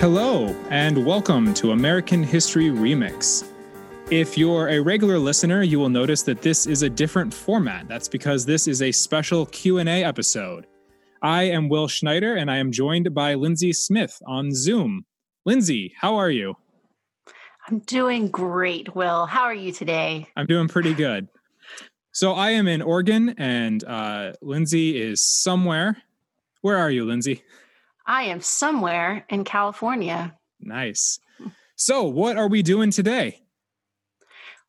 Hello, and welcome to American History Remix. If you're a regular listener, you will notice that this is a different format. That's because this is a special Q&A episode. I am Will Schneider and I am joined by Lindsay Smith on Zoom. Lindsay, how are you? I'm doing great, Will. How are you today? I'm doing pretty good. So I am in Oregon and uh, Lindsay is somewhere. Where are you, Lindsay? I am somewhere in California. Nice. So, what are we doing today?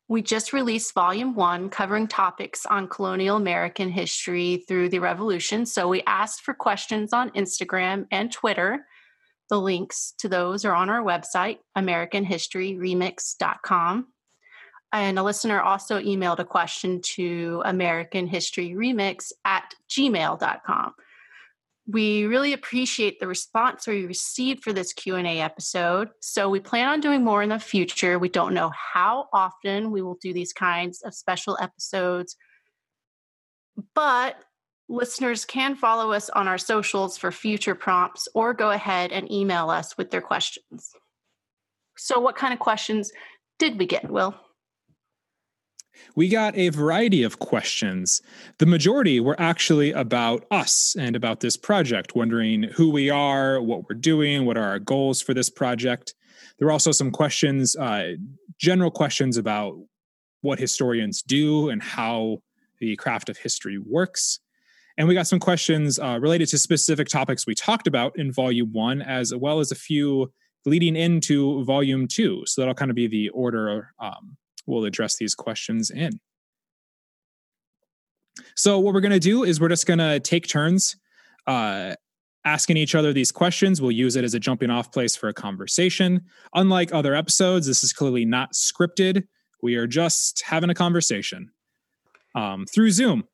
We just released volume one covering topics on colonial American history through the revolution. So, we asked for questions on Instagram and Twitter. The links to those are on our website, AmericanHistoryRemix.com. And a listener also emailed a question to AmericanHistoryRemix at gmail.com. We really appreciate the response we received for this Q&A episode. So we plan on doing more in the future. We don't know how often we will do these kinds of special episodes. But listeners can follow us on our socials for future prompts or go ahead and email us with their questions. So what kind of questions did we get, Will? We got a variety of questions. The majority were actually about us and about this project, wondering who we are, what we're doing, what are our goals for this project. There were also some questions, uh, general questions about what historians do and how the craft of history works. And we got some questions uh, related to specific topics we talked about in volume one, as well as a few leading into volume two. So that'll kind of be the order um, we'll address these questions in. So, what we're going to do is we're just going to take turns uh, asking each other these questions. We'll use it as a jumping off place for a conversation. Unlike other episodes, this is clearly not scripted. We are just having a conversation um, through Zoom.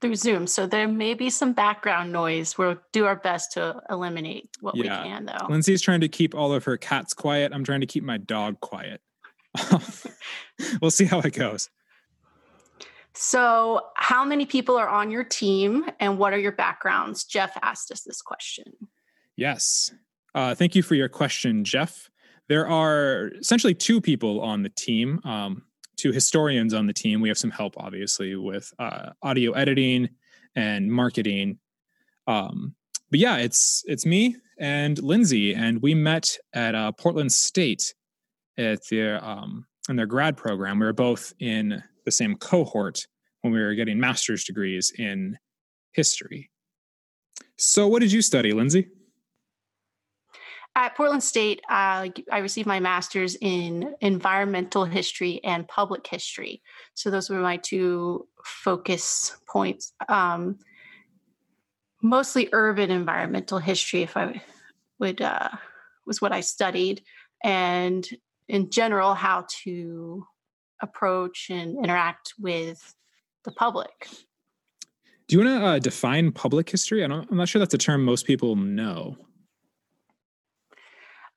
Through Zoom. So, there may be some background noise. We'll do our best to eliminate what yeah. we can, though. Lindsay's trying to keep all of her cats quiet. I'm trying to keep my dog quiet. we'll see how it goes. So, how many people are on your team and what are your backgrounds? Jeff asked us this question. Yes. Uh, thank you for your question, Jeff. There are essentially two people on the team, um, two historians on the team. We have some help, obviously, with uh, audio editing and marketing. Um, but yeah, it's it's me and Lindsay, and we met at uh, Portland State at their um, in their grad program. We were both in the same cohort when we were getting master's degrees in history. So, what did you study, Lindsay? At Portland State, uh, I received my master's in environmental history and public history. So, those were my two focus points. Um, mostly urban environmental history, if I would, uh, was what I studied. And in general how to approach and interact with the public. Do you want to uh, define public history? I am not sure that's a term most people know.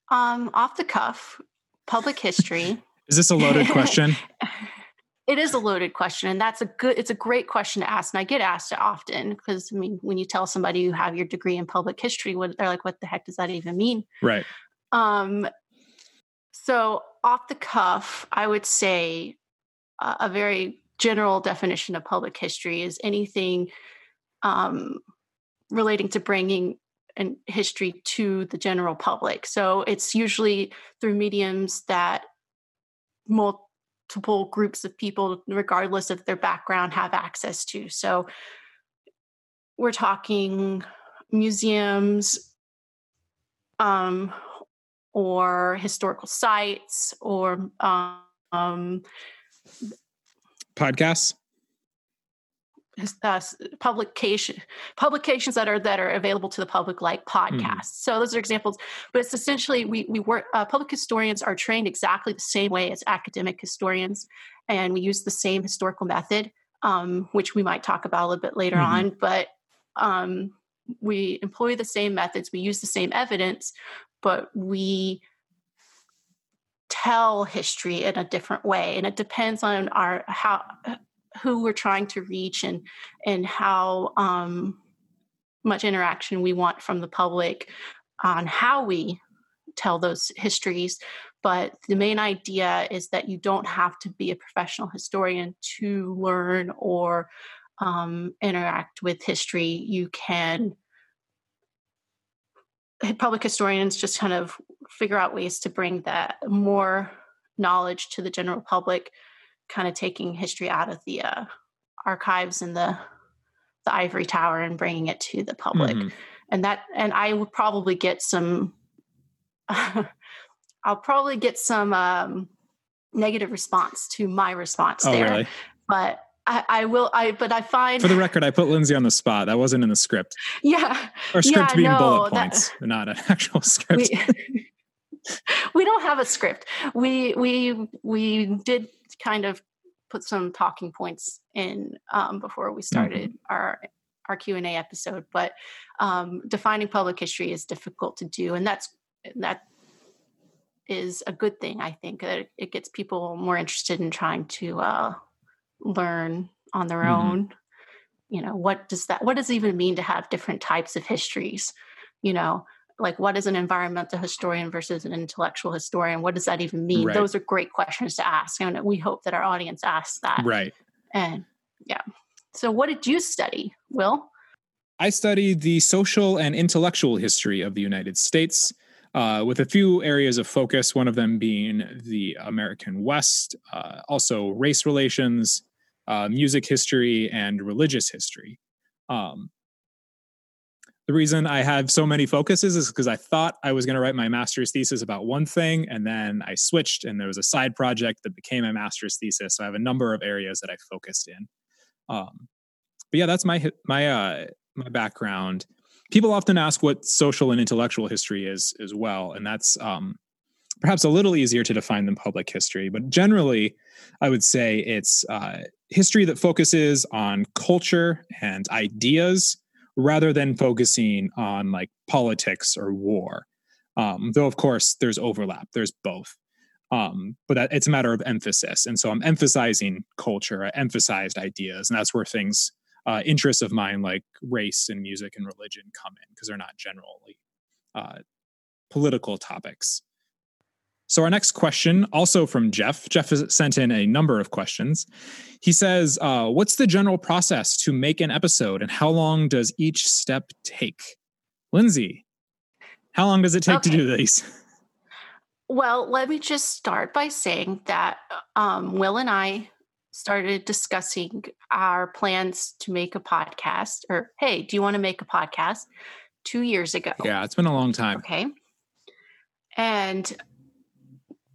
Um, off the cuff, public history. is this a loaded question? it is a loaded question, and that's a good. It's a great question to ask, and I get asked it often because I mean, when you tell somebody you have your degree in public history, what they're like, "What the heck does that even mean?" Right. Um, so, off the cuff, I would say uh, a very general definition of public history is anything um, relating to bringing an history to the general public. So, it's usually through mediums that multiple groups of people, regardless of their background, have access to. So, we're talking museums, um, or historical sites or um, podcasts uh, publication publications that are that are available to the public like hmm. podcasts mm. so those are examples but it's essentially we we work uh, public historians are trained exactly the same way as academic historians and we use the same historical method um, which we might talk about a little bit later mm-hmm. on but um, we employ the same methods we use the same evidence but we tell history in a different way and it depends on our how who we're trying to reach and and how um, much interaction we want from the public on how we tell those histories. But the main idea is that you don't have to be a professional historian to learn or um, interact with history. You can public historians just kind of figure out ways to bring that more knowledge to the general public kind of taking history out of the uh, archives and the the ivory tower and bringing it to the public mm-hmm. and that and i would probably get some i'll probably get some um, negative response to my response oh, there really? but I, I, will I but I find For the record, I put Lindsay on the spot. That wasn't in the script. Yeah. Or script yeah, being no, bullet points, that, not an actual script. We, we don't have a script. We we we did kind of put some talking points in um, before we started mm-hmm. our our Q and A episode. But um, defining public history is difficult to do, and that's that is a good thing. I think that it gets people more interested in trying to uh, learn on their mm-hmm. own. You know, what does that? What does it even mean to have different types of histories? You know, like what is an environmental historian versus an intellectual historian what does that even mean right. those are great questions to ask and we hope that our audience asks that right and yeah so what did you study will i studied the social and intellectual history of the united states uh, with a few areas of focus one of them being the american west uh, also race relations uh, music history and religious history um, the reason I have so many focuses is because I thought I was going to write my master's thesis about one thing, and then I switched, and there was a side project that became my master's thesis. So I have a number of areas that I focused in. Um, but yeah, that's my my uh, my background. People often ask what social and intellectual history is as well, and that's um, perhaps a little easier to define than public history. But generally, I would say it's uh, history that focuses on culture and ideas rather than focusing on like politics or war. Um, though, of course, there's overlap, there's both. Um, but that, it's a matter of emphasis. And so I'm emphasizing culture, I emphasized ideas, and that's where things, uh, interests of mine like race and music and religion come in because they're not generally uh, political topics. So, our next question, also from Jeff. Jeff has sent in a number of questions. He says, uh, What's the general process to make an episode, and how long does each step take? Lindsay, how long does it take okay. to do these? Well, let me just start by saying that um, Will and I started discussing our plans to make a podcast, or hey, do you want to make a podcast? Two years ago. Yeah, it's been a long time. Okay. And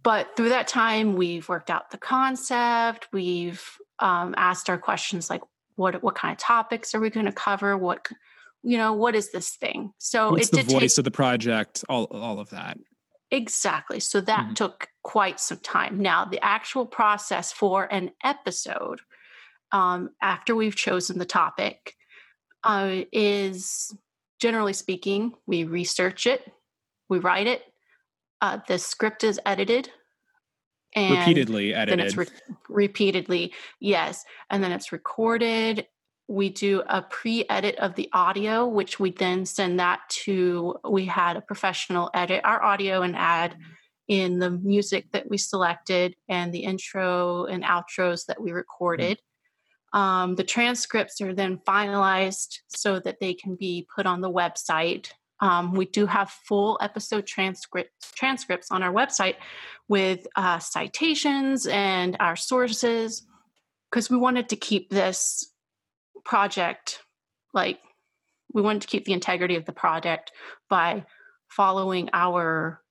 but through that time, we've worked out the concept. We've um, asked our questions like, what what kind of topics are we going to cover? What you know, what is this thing? So What's the voice take, of the project? All all of that. Exactly. So that mm-hmm. took quite some time. Now, the actual process for an episode, um, after we've chosen the topic, uh, is generally speaking, we research it, we write it, uh, the script is edited and repeatedly edited. Then it's re- repeatedly, yes, and then it's recorded. We do a pre-edit of the audio, which we then send that to. We had a professional edit our audio and add in the music that we selected and the intro and outros that we recorded. Um, the transcripts are then finalized so that they can be put on the website um, we do have full episode transcripts transcripts on our website with uh, citations and our sources because we wanted to keep this project like we wanted to keep the integrity of the project by following our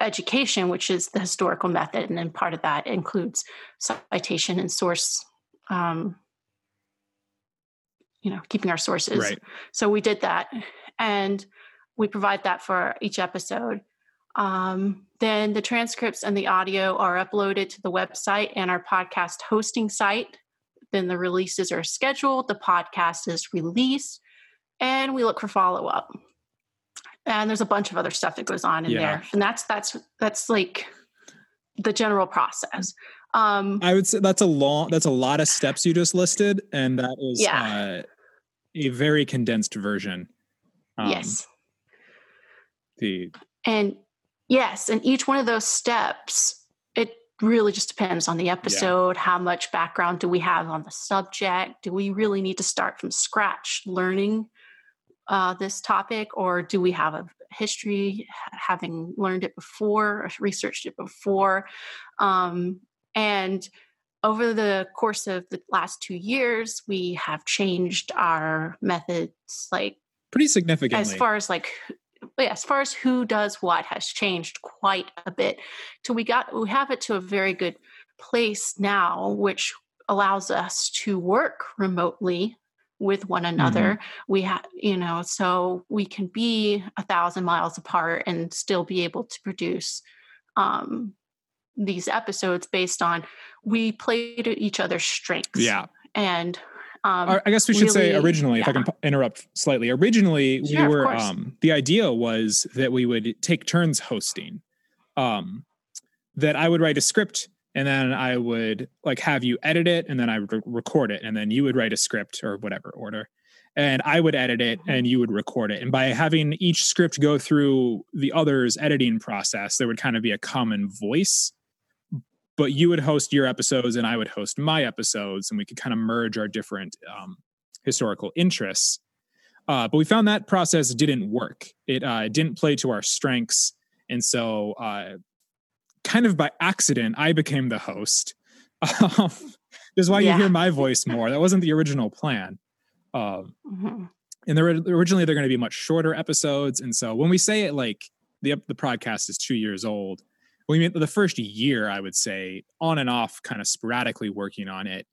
education, which is the historical method, and then part of that includes citation and source. Um, you know, keeping our sources. Right. So we did that, and we provide that for each episode. Um, then the transcripts and the audio are uploaded to the website and our podcast hosting site. Then the releases are scheduled, the podcast is released, and we look for follow up. And there's a bunch of other stuff that goes on in yeah. there, and that's that's that's like the general process. Um, I would say that's a long, that's a lot of steps you just listed, and that is yeah. uh, a very condensed version. Um, yes the and yes, and each one of those steps, it really just depends on the episode. Yeah. How much background do we have on the subject? Do we really need to start from scratch learning uh, this topic, or do we have a history, having learned it before, or researched it before? Um, and over the course of the last two years, we have changed our methods like pretty significantly as far as like as far as who does what has changed quite a bit. So we got we have it to a very good place now, which allows us to work remotely with one another. Mm-hmm. We have, you know, so we can be a thousand miles apart and still be able to produce um, these episodes based on we play to each other's strengths. Yeah. And um, I guess we should really, say originally, yeah. if I can interrupt slightly. Originally, sure, we were um, the idea was that we would take turns hosting. Um, that I would write a script and then I would like have you edit it and then I would re- record it and then you would write a script or whatever order and I would edit it and you would record it. And by having each script go through the other's editing process, there would kind of be a common voice but you would host your episodes and I would host my episodes, and we could kind of merge our different um, historical interests. Uh, but we found that process didn't work. It uh, didn't play to our strengths, and so uh, kind of by accident, I became the host. Um, this is why yeah. you hear my voice more. That wasn't the original plan. Um, mm-hmm. And they're, originally they're going to be much shorter episodes, and so when we say it like the the podcast is two years old, we mean the first year, I would say, on and off, kind of sporadically working on it.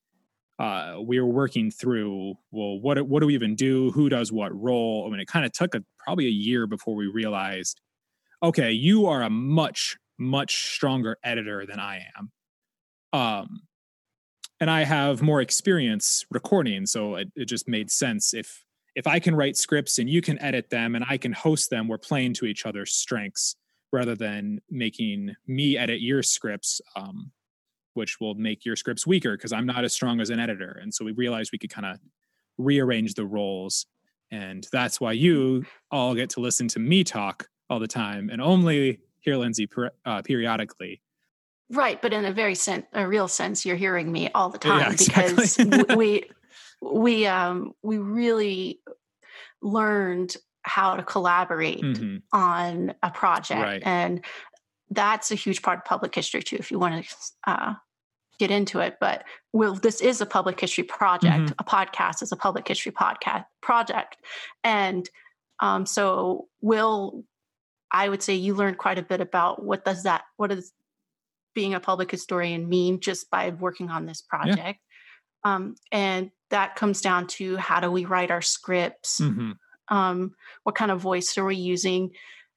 Uh, we were working through, well, what what do we even do? Who does what role? I mean, it kind of took a, probably a year before we realized, okay, you are a much much stronger editor than I am. Um, and I have more experience recording, so it, it just made sense if if I can write scripts and you can edit them and I can host them, we're playing to each other's strengths rather than making me edit your scripts, um, which will make your scripts weaker because I'm not as strong as an editor. And so we realized we could kind of rearrange the roles. And that's why you all get to listen to me talk all the time and only hear Lindsay per, uh, periodically. Right, but in a very sen- a real sense, you're hearing me all the time yeah, exactly. because we we um we really learned how to collaborate mm-hmm. on a project right. and that's a huge part of public history too if you want to uh, get into it but well this is a public history project mm-hmm. a podcast is a public history podcast project and um, so will i would say you learned quite a bit about what does that what does being a public historian mean just by working on this project yeah. um, and that comes down to how do we write our scripts mm-hmm um, what kind of voice are we using?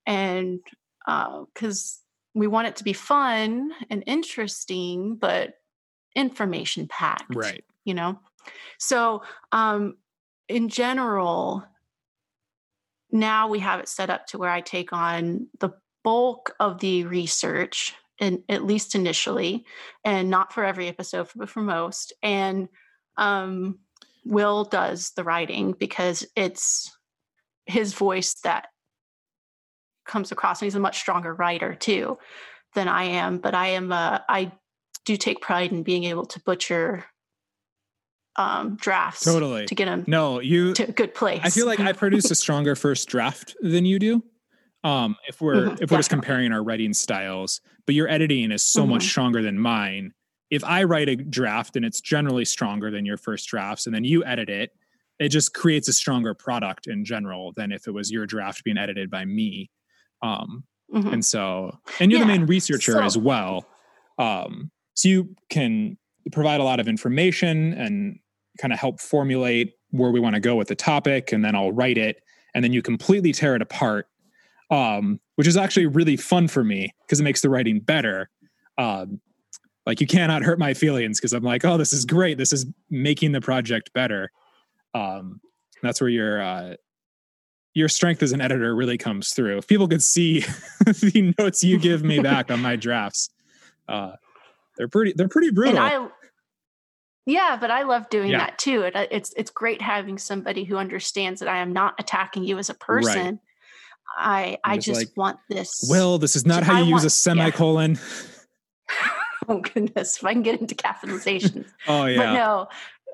And because uh, we want it to be fun and interesting but information packed right. you know? So um, in general now we have it set up to where i take on the bulk of the research and at least initially and not for every episode but for most and um, will does the writing because it's his voice that comes across and he's a much stronger writer too than I am but I am uh, I do take pride in being able to butcher um, drafts totally. to get them no you to a good place. I feel like I produce a stronger first draft than you do um if we're mm-hmm, if we're just comparing our writing styles but your editing is so mm-hmm. much stronger than mine. If I write a draft and it's generally stronger than your first drafts and then you edit it it just creates a stronger product in general than if it was your draft being edited by me. Um, mm-hmm. And so, and you're yeah. the main researcher so, as well. Um, so you can provide a lot of information and kind of help formulate where we want to go with the topic. And then I'll write it and then you completely tear it apart, um, which is actually really fun for me because it makes the writing better. Um, like you cannot hurt my feelings because I'm like, oh, this is great. This is making the project better um, that's where your uh, your strength as an editor really comes through. If people could see the notes you give me back on my drafts, uh, they're pretty they're pretty brutal. I, yeah, but I love doing yeah. that too. It, uh, it's it's great having somebody who understands that I am not attacking you as a person. I I just, like, want this. Well, this is not how you I use want, a semicolon. Yeah. oh goodness, if I can get into capitalizations. oh yeah. But no,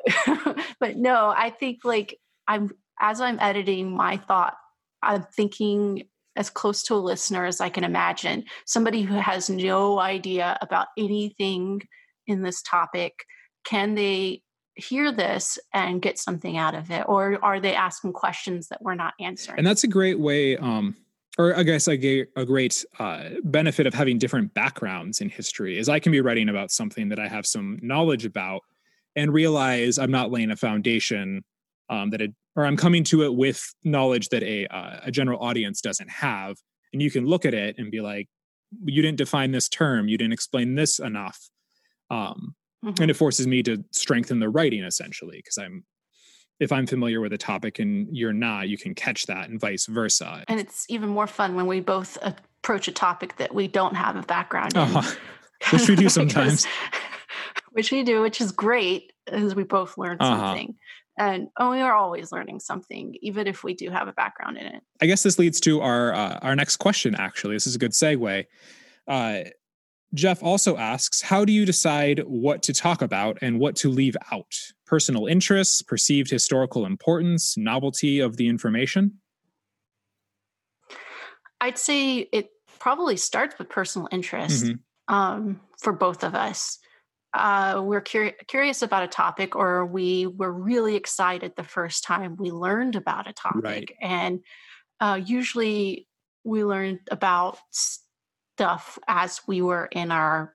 but no, I think like I'm as I'm editing my thought, I'm thinking as close to a listener as I can imagine. Somebody who has no idea about anything in this topic, can they hear this and get something out of it or are they asking questions that we're not answering and that's a great way um or i guess I get a great uh, benefit of having different backgrounds in history is i can be writing about something that i have some knowledge about and realize i'm not laying a foundation um, that it or i'm coming to it with knowledge that a uh, a general audience doesn't have. And you can look at it and be like you didn't define this term. You didn't explain this enough. Um, mm-hmm. and it forces me to strengthen the writing essentially because i'm if i'm familiar with a topic and you're not you can catch that and vice versa. And it's even more fun when we both approach a topic that we don't have a background in. Uh-huh. which we do sometimes which we do which is great as we both learn uh-huh. something and oh, we are always learning something even if we do have a background in it i guess this leads to our uh, our next question actually this is a good segue uh, Jeff also asks How do you decide what to talk about and what to leave out? Personal interests, perceived historical importance, novelty of the information? I'd say it probably starts with personal interest mm-hmm. um, for both of us. Uh, we're curi- curious about a topic, or we were really excited the first time we learned about a topic. Right. And uh, usually we learned about stuff as we were in our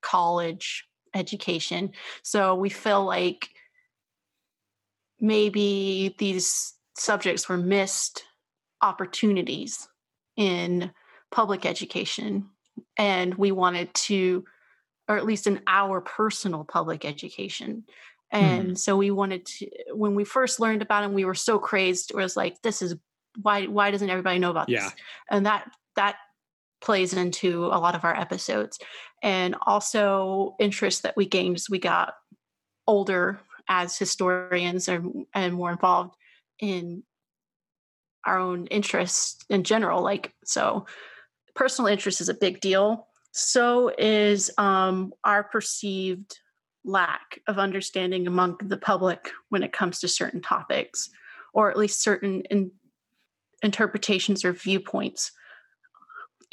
college education. So we feel like maybe these subjects were missed opportunities in public education. And we wanted to, or at least in our personal public education. And hmm. so we wanted to, when we first learned about it, we were so crazed. It was like, this is why, why doesn't everybody know about yeah. this? And that, that plays into a lot of our episodes and also interest that we gained as we got older as historians and, and more involved in our own interests in general like so personal interest is a big deal so is um, our perceived lack of understanding among the public when it comes to certain topics or at least certain in, interpretations or viewpoints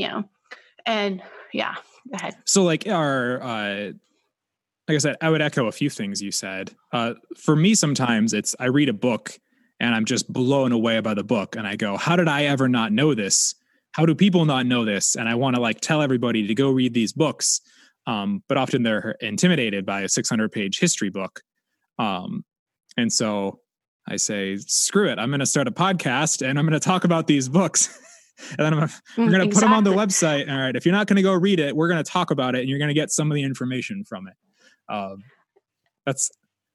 you know, and yeah, go ahead. So like our, uh, like I said, I would echo a few things you said. Uh, for me, sometimes it's I read a book and I'm just blown away by the book, and I go, "How did I ever not know this? How do people not know this?" And I want to like tell everybody to go read these books, um, but often they're intimidated by a 600 page history book, um, and so I say, "Screw it! I'm going to start a podcast and I'm going to talk about these books." and then I'm gonna, we're going to exactly. put them on the website. All right, if you're not going to go read it, we're going to talk about it, and you're going to get some of the information from it. Um, that's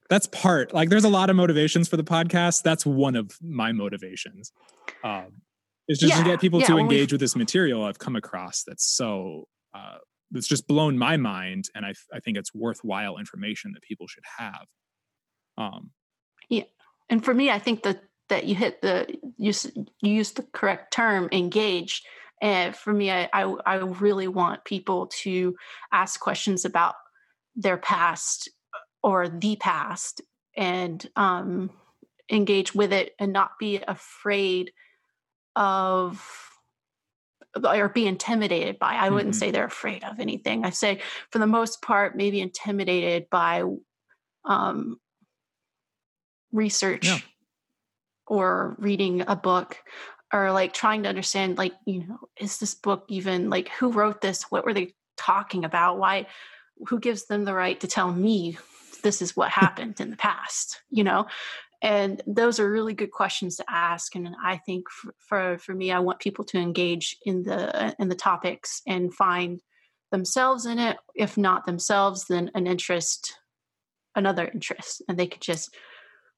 that's part. Like, there's a lot of motivations for the podcast. That's one of my motivations. Um, is just yeah, to get people yeah, to engage with this material I've come across. That's so uh, that's just blown my mind, and I I think it's worthwhile information that people should have. Um, yeah, and for me, I think that that you hit the you, you use the correct term engage and for me I, I, I really want people to ask questions about their past or the past and um, engage with it and not be afraid of or be intimidated by. I wouldn't mm-hmm. say they're afraid of anything. I say for the most part maybe intimidated by um, research yeah. or reading a book or like trying to understand like you know is this book even like who wrote this? What were they talking about? Why who gives them the right to tell me this is what happened in the past you know and those are really good questions to ask and i think for, for for me i want people to engage in the in the topics and find themselves in it if not themselves then an interest another interest and they could just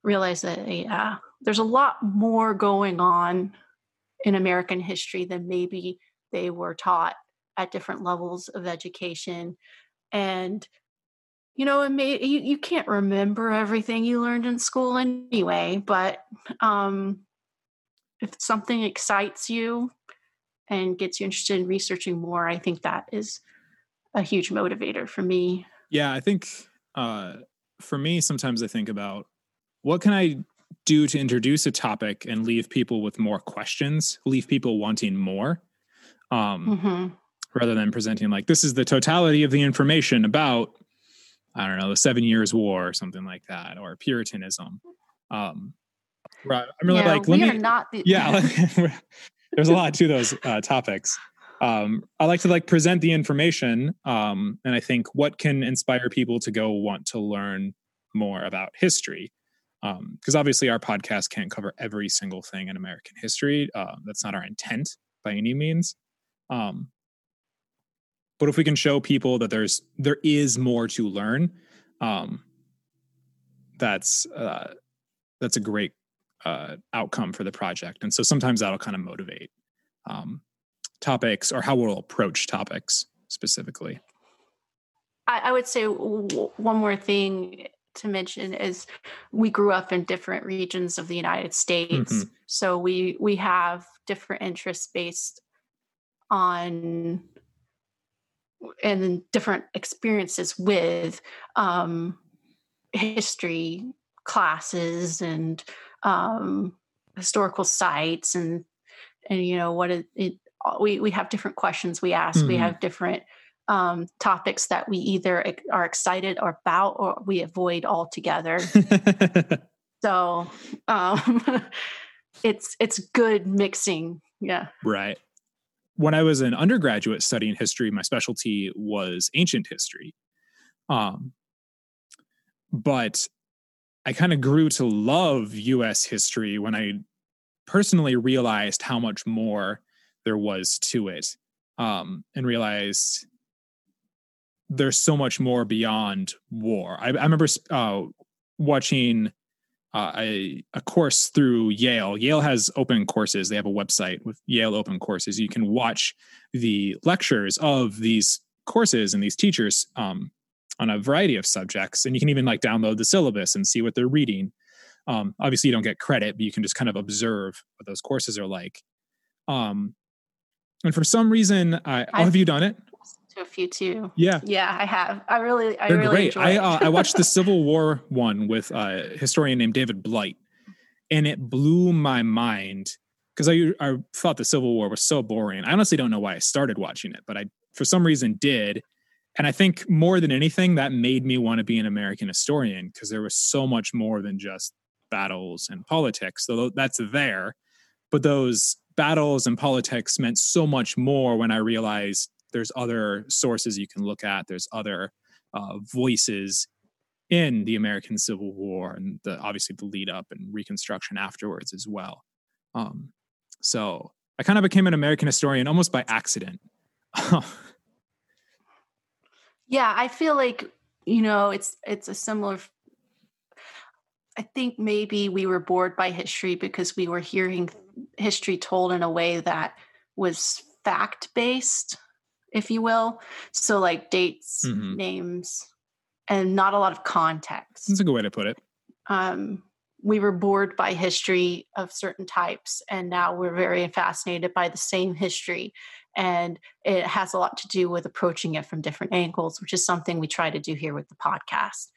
realize that yeah, uh, there's a lot more going on in American history than maybe they were taught at different levels of education. And you know, it may you, you can't remember everything you learned in school anyway, but um if something excites you and gets you interested in researching more, I think that is a huge motivator for me. Yeah, I think uh, for me, sometimes I think about what can I do to introduce a topic and leave people with more questions, leave people wanting more, um, mm-hmm. rather than presenting like this is the totality of the information about I don't know the Seven Years War or something like that, or Puritanism. Um, right. I'm really yeah, like, let me. Not the- yeah, there's a lot to those uh, topics. Um, I like to like present the information, um, and I think what can inspire people to go want to learn more about history. Because um, obviously, our podcast can't cover every single thing in American history. Uh, that's not our intent by any means. Um, but if we can show people that there's there is more to learn, um, that's uh, that's a great uh, outcome for the project. And so sometimes that'll kind of motivate um, topics or how we'll approach topics specifically. I, I would say w- one more thing to mention is we grew up in different regions of the United States, mm-hmm. so we we have different interests based on and different experiences with um, history classes and um, historical sites and and you know what it, it we we have different questions we ask. Mm-hmm. we have different um, topics that we either are excited or about or we avoid altogether. So um, it's it's good mixing. Yeah. Right when i was an undergraduate studying history my specialty was ancient history um, but I kind of grew to love US history when I personally realized how much more there was to it um, and realized there's so much more beyond war. I, I remember uh, watching uh, a, a course through Yale. Yale has open courses. They have a website with Yale open courses. You can watch the lectures of these courses and these teachers um, on a variety of subjects and you can even like download the syllabus and see what they're reading um, obviously you don't get credit but you can just kind of observe what those courses are like um, and for some reason i oh, have you done it to a few too. Yeah. Yeah i have. I really i they're really great. i uh, i watched the civil war one with a historian named david blight and it blew my mind because I, I thought the civil war was so boring. I honestly don't know why i started watching it but i for some reason did. And I think more than anything, that made me want to be an American historian because there was so much more than just battles and politics. So that's there. But those battles and politics meant so much more when I realized there's other sources you can look at, there's other uh, voices in the American Civil War and the, obviously the lead up and Reconstruction afterwards as well. Um, so I kind of became an American historian almost by accident. Yeah, I feel like you know it's it's a similar. I think maybe we were bored by history because we were hearing history told in a way that was fact based, if you will. So like dates, mm-hmm. names, and not a lot of context. That's a good way to put it. Um, we were bored by history of certain types, and now we're very fascinated by the same history and it has a lot to do with approaching it from different angles, which is something we try to do here with the podcast.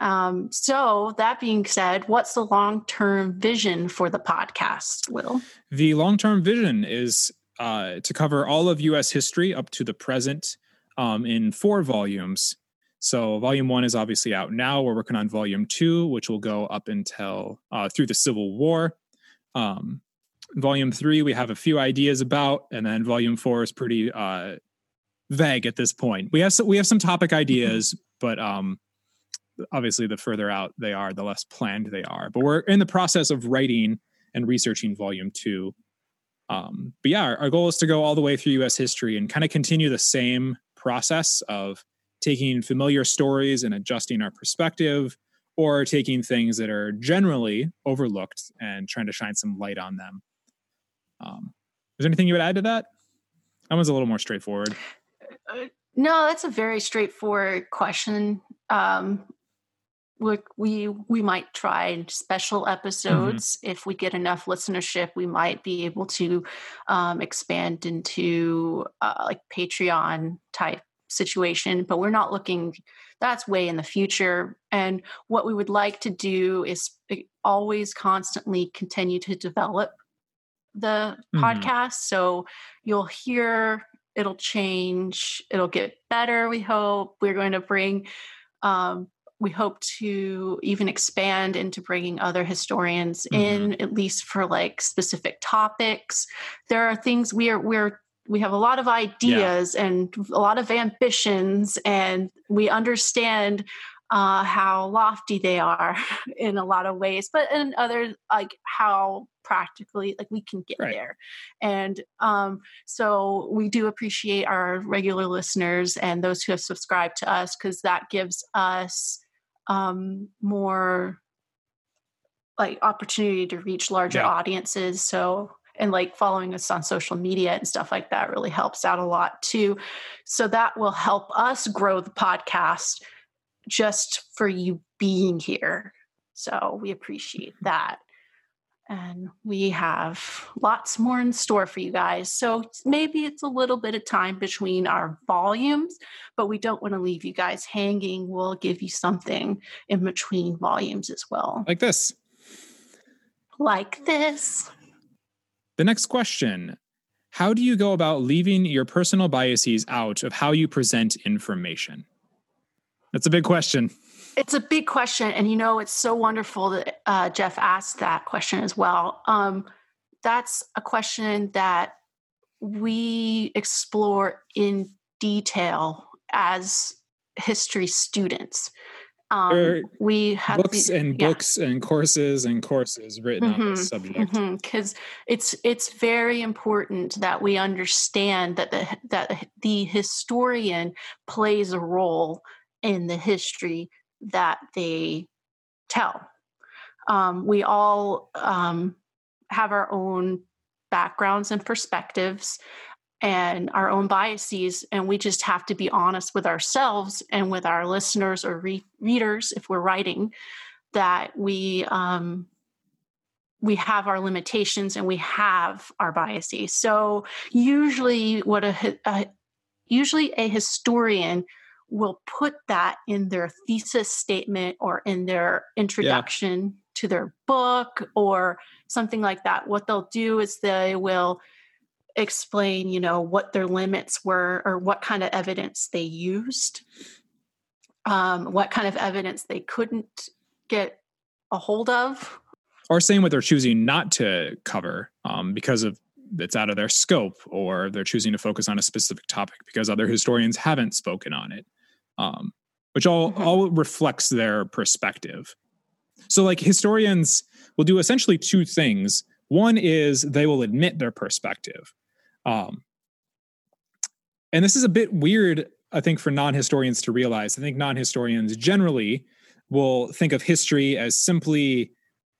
Um, so, that being said, what's the long term vision for the podcast, Will? The long term vision is uh, to cover all of US history up to the present um, in four volumes. So, volume one is obviously out now. We're working on volume two, which will go up until uh, through the Civil War. Um, volume three we have a few ideas about and then volume four is pretty uh vague at this point we have some, we have some topic ideas but um obviously the further out they are the less planned they are but we're in the process of writing and researching volume two um but yeah our, our goal is to go all the way through us history and kind of continue the same process of taking familiar stories and adjusting our perspective or taking things that are generally overlooked and trying to shine some light on them um, is there anything you would add to that? That one's a little more straightforward. Uh, no, that's a very straightforward question. Um, we we, we might try special Mm-hmm. episodes if we get enough listenership we might be able to um, expand into uh, like patreon type situation but we're not looking that's way in the future and what we would like to do is always constantly continue to develop the Mhm. podcast so you'll hear it'll change it'll get better we hope we're going to bring um, we hope to even expand into bringing other historians in at least for like specific topics. There are things we are we're we have a lot of ideas and a lot of ambitions and we understand uh, how lofty they are in a lot of ways but in other like how practically like we can get Right. there. And um, so we do appreciate our regular listeners and those who have subscribed to us because that gives us um, more like opportunity to reach larger Yeah. audiences. So and like following us on social media and stuff like that really helps out a lot too. So that will help us grow the podcast just for you being here. So we appreciate that and we have lots more in store for you guys so maybe it's a little bit of time between our volumes but we don't want to leave you guys hanging we'll give you something in between volumes as well Like this. like this The next question How do you go about leaving your personal biases out of how you present information? That's a big question. It's a big question, and you know it's so wonderful that uh, Jeff asked that question as well. Um, that's a question that we explore in detail as history students. Um, we have books the- and yeah. books and courses and courses written on this subject. because it's it's very important that we understand that the that the historian plays a role in the history that they tell. Um, we all um, have our own backgrounds and perspectives and our own biases, and we just have to be honest with ourselves and with our listeners or re- readers if we're writing that we um, we have our limitations and we have our biases. So usually, what a, a usually a historian will put that in their thesis statement or in their introduction to their book or something like that. What they'll do is they will explain, you know, what their limits were or what kind of evidence they used, um, what kind of evidence they couldn't get a hold of. Or saying what they're choosing not to cover um, because of it's out of their scope, or they're choosing to focus on a specific topic because other historians haven't spoken on it, um, which all Mhm. all reflects their perspective. So, like historians will do essentially two things. One is they will admit their perspective, um, and this is a bit weird, I think, for non-historians to realize. I think non-historians generally will think of history as simply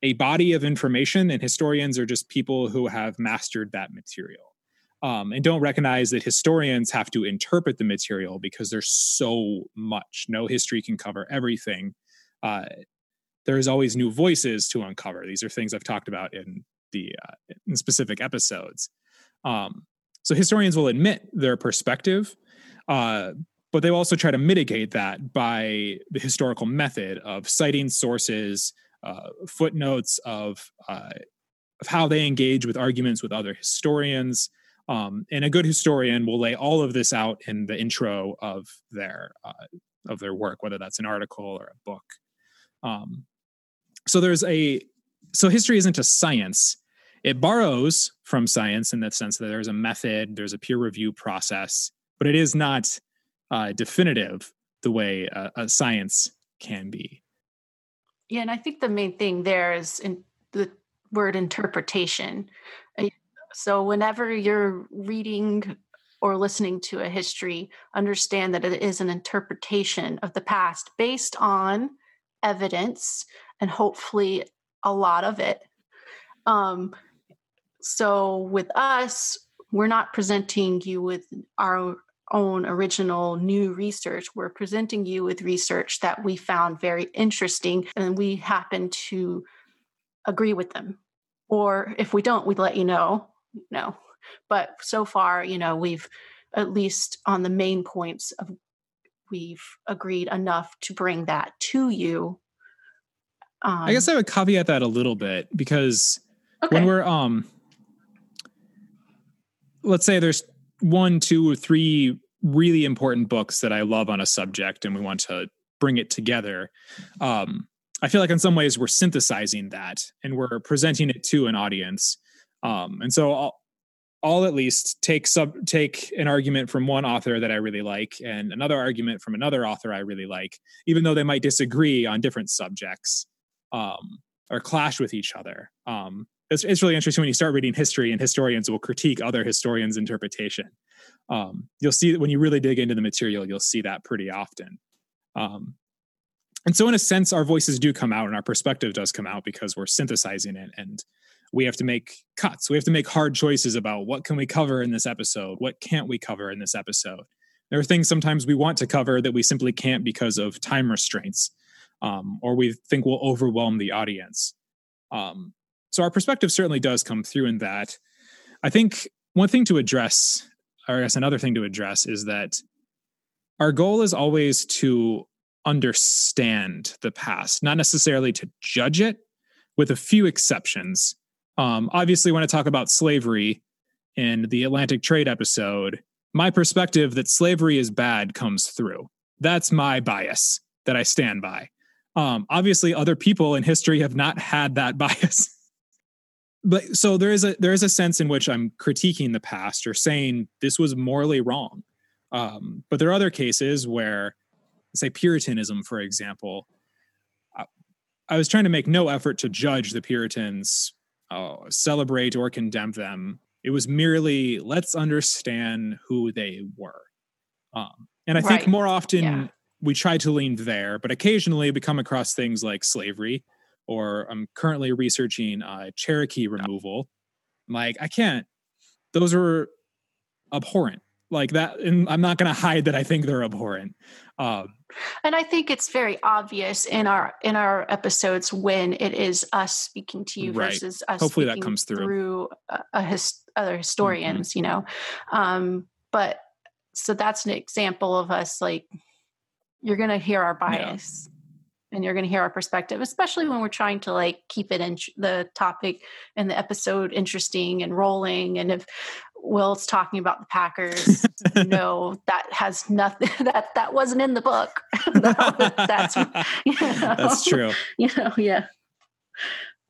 a body of information, and historians are just people who have mastered that material. Um, and don't recognize that historians have to interpret the material because there's so much. No history can cover everything. Uh, there's always new voices to uncover. These are things I've talked about in the uh, in specific episodes. Um, so historians will admit their perspective, uh, but they also try to mitigate that by the historical method of citing sources, uh, footnotes of uh, of how they engage with arguments with other historians. Um, and a good historian will lay all of this out in the intro of their uh, of their work, whether that's an article or a book. Um, so there's a so history isn't a science. It borrows from science in the sense that there's a method, there's a peer review process, but it is not uh, definitive the way a, a science can be. Yeah, and I think the main thing there is in the word interpretation. So whenever you're reading or listening to a history, understand that it is an interpretation of the past based on evidence and hopefully a lot of it. Um, so with us, we're not presenting you with our own original new research. We're presenting you with research that we found very interesting and we happen to agree with them. Or if we don't, we'd let you know. No. But so far, you know, we've at least on the main points of we've agreed enough to bring that to you. Um, I guess I would caveat that a little bit because okay. when we're um let's say there's one, two, or three really important books that I love on a subject and we want to bring it together. Um, I feel like in some ways we're synthesizing that and we're presenting it to an audience. Um, and so I'll, I'll at least take sub take an argument from one author that I really like and another argument from another author I really like, even though they might disagree on different subjects um, or clash with each other. Um, it's, it's really interesting when you start reading history and historians will critique other historians' interpretation. Um, you'll see that when you really dig into the material, you'll see that pretty often. Um, and so, in a sense, our voices do come out and our perspective does come out because we're synthesizing it and we have to make cuts. We have to make hard choices about what can we cover in this episode, what can't we cover in this episode. There are things sometimes we want to cover that we simply can't because of time restraints, um, or we think will overwhelm the audience. Um, so our perspective certainly does come through in that. I think one thing to address, or I guess another thing to address, is that our goal is always to understand the past, not necessarily to judge it, with a few exceptions. Um, obviously, when I talk about slavery in the Atlantic trade episode, my perspective that slavery is bad comes through. That's my bias that I stand by. Um, obviously, other people in history have not had that bias but so there is a there is a sense in which I'm critiquing the past or saying this was morally wrong. Um, but there are other cases where, say, Puritanism, for example, I, I was trying to make no effort to judge the Puritans, uh, celebrate or condemn them. It was merely let's understand who they were. Um, and I right. think more often yeah. we try to lean there, but occasionally we come across things like slavery or I'm currently researching uh, Cherokee removal. Like I can't; those are abhorrent. Like that, and I'm not going to hide that I think they're abhorrent. Um, and I think it's very obvious in our in our episodes when it is us speaking to you right. versus us. Hopefully, that comes through through a, a his, other historians. Mm-hmm. You know, um, but so that's an example of us like you're going to hear our bias. Yeah and you're going to hear our perspective especially when we're trying to like keep it in the topic and the episode interesting and rolling and if will's talking about the packers no that has nothing that that wasn't in the book. That's you know, that's true. You know yeah.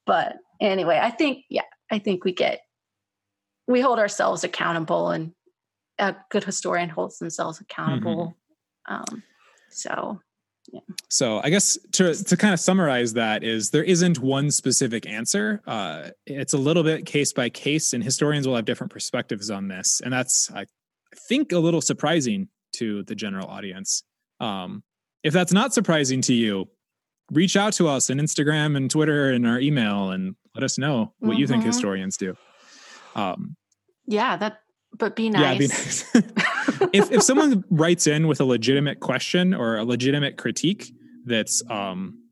But anyway i think yeah i think we get we hold ourselves accountable and a good historian holds themselves accountable. Mm-hmm. um so so I guess to to kind of summarize that is there isn't one specific answer. Uh, it's a little bit case by case, and historians will have different perspectives on this, and that's I think a little surprising to the general audience. Um, if that's not surprising to you, reach out to us on Instagram and Twitter and our email, and let us know what mm-hmm. you think mm-hmm. historians do. Um, yeah, that but be nice. Yeah, be nice. if if someone writes in with a legitimate question or a legitimate critique that's um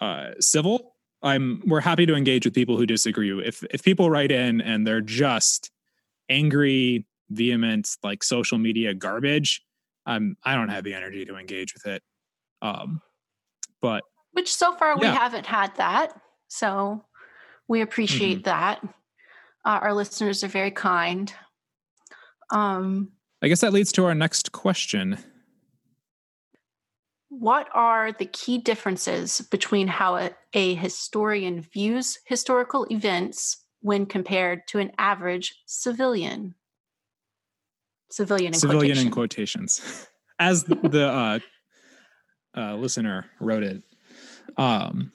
uh civil, I'm we're happy to engage with people who disagree. If if people write in and they're just angry, vehement, like social media garbage, I'm I don't have the energy to engage with it. Um but which so far yeah. we haven't had that. So we appreciate mm-hmm. that. Uh, our listeners are very kind. Um, I guess that leads to our next question. What are the key differences between how a, a historian views historical events when compared to an average civilian? Civilian in civilian quotation. in quotations, as the uh, uh, listener wrote it. Um,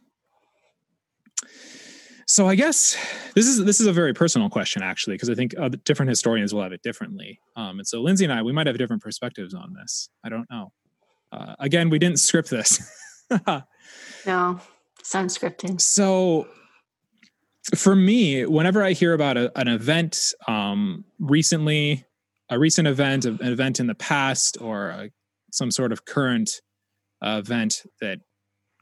so I guess this is this is a very personal question actually because I think uh, different historians will have it differently. Um, and so Lindsay and I we might have different perspectives on this. I don't know. Uh, again, we didn't script this. no, it's unscripted. So for me, whenever I hear about a, an event um, recently a recent event, an event in the past, or a, some sort of current uh, event that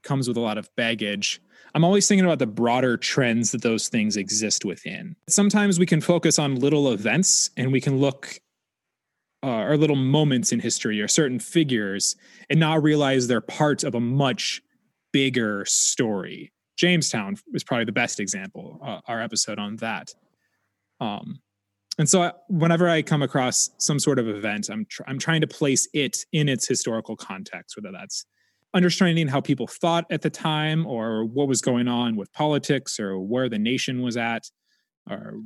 comes with a lot of baggage, I'm always thinking about the broader trends that those things exist within. Sometimes we can focus on little events and we can look uh, or little moments in history or certain figures and not realize they're part of a much bigger story. Jamestown is probably the best example, uh, our episode on that. Um, and so, I, whenever I come across some sort of event, I'm tr- I'm trying to place it in its historical context, whether that's understanding how people thought at the time, or what was going on with politics, or where the nation was at, or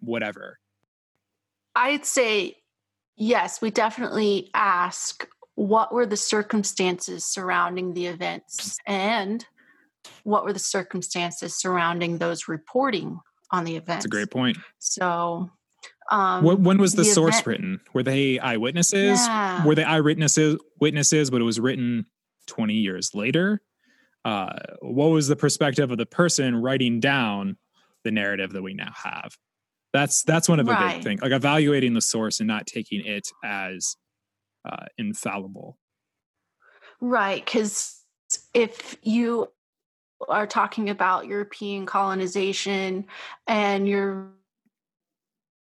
whatever. I'd say yes. We definitely ask what were the circumstances surrounding the events, and what were the circumstances surrounding those reporting on the event. That's a great point. So, um, when, when was the, the source event, written? Were they eyewitnesses? Yeah. Were they eyewitnesses? Witnesses, but it was written twenty years later. Uh, what was the perspective of the person writing down the narrative that we now have? That's that's one of the right. big things. Like evaluating the source and not taking it as uh, infallible. Right, because if you are talking about European colonization and you're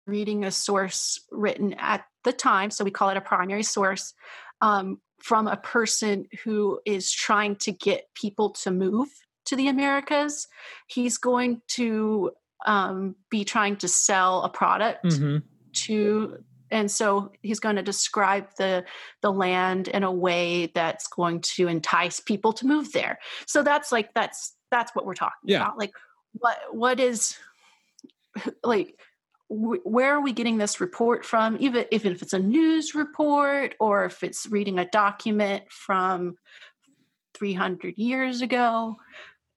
reading a source written at the time, so we call it a primary source, um, from a person who is trying to get people to move to the Americas, he's going to um, be trying to sell a product mm-hmm. to and so he's going to describe the the land in a way that's going to entice people to move there so that's like that's that's what we're talking yeah. about like what what is like where are we getting this report from even if it's a news report or if it's reading a document from 300 years ago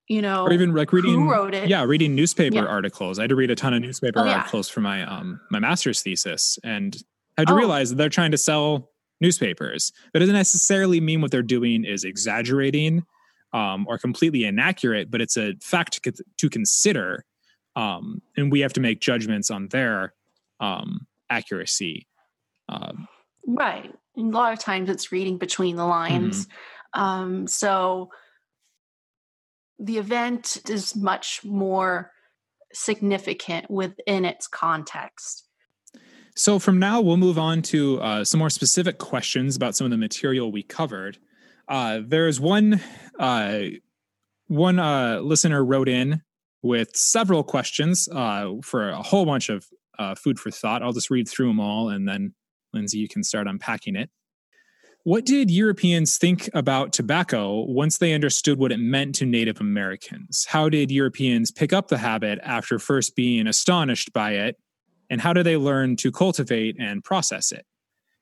you know or even like reading who wrote it yeah reading newspaper yeah. articles i had to read a ton of newspaper oh, yeah. articles for my um my master's thesis and i had to oh. realize that they're trying to sell newspapers that doesn't necessarily mean what they're doing is exaggerating um, or completely inaccurate but it's a fact to, to consider um, and we have to make judgments on their um, accuracy um, right a lot of times it's reading between the lines mm-hmm. um, so the event is much more significant within its context. So, from now, we'll move on to uh, some more specific questions about some of the material we covered. Uh, there's one uh, one uh, listener wrote in with several questions uh, for a whole bunch of uh, food for thought. I'll just read through them all, and then Lindsay, you can start unpacking it. What did Europeans think about tobacco once they understood what it meant to Native Americans? How did Europeans pick up the habit after first being astonished by it? And how did they learn to cultivate and process it?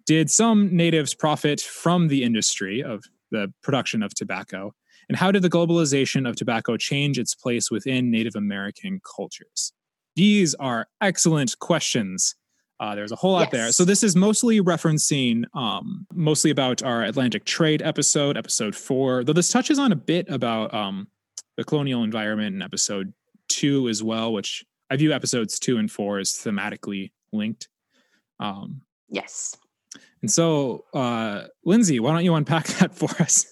Did some natives profit from the industry of the production of tobacco? And how did the globalization of tobacco change its place within Native American cultures? These are excellent questions uh, there's a whole lot yes. there. So this is mostly referencing, um, mostly about our Atlantic trade episode, episode four. Though this touches on a bit about um, the colonial environment in episode two as well, which I view episodes two and four as thematically linked. Um, yes. And so, uh, Lindsay, why don't you unpack that for us?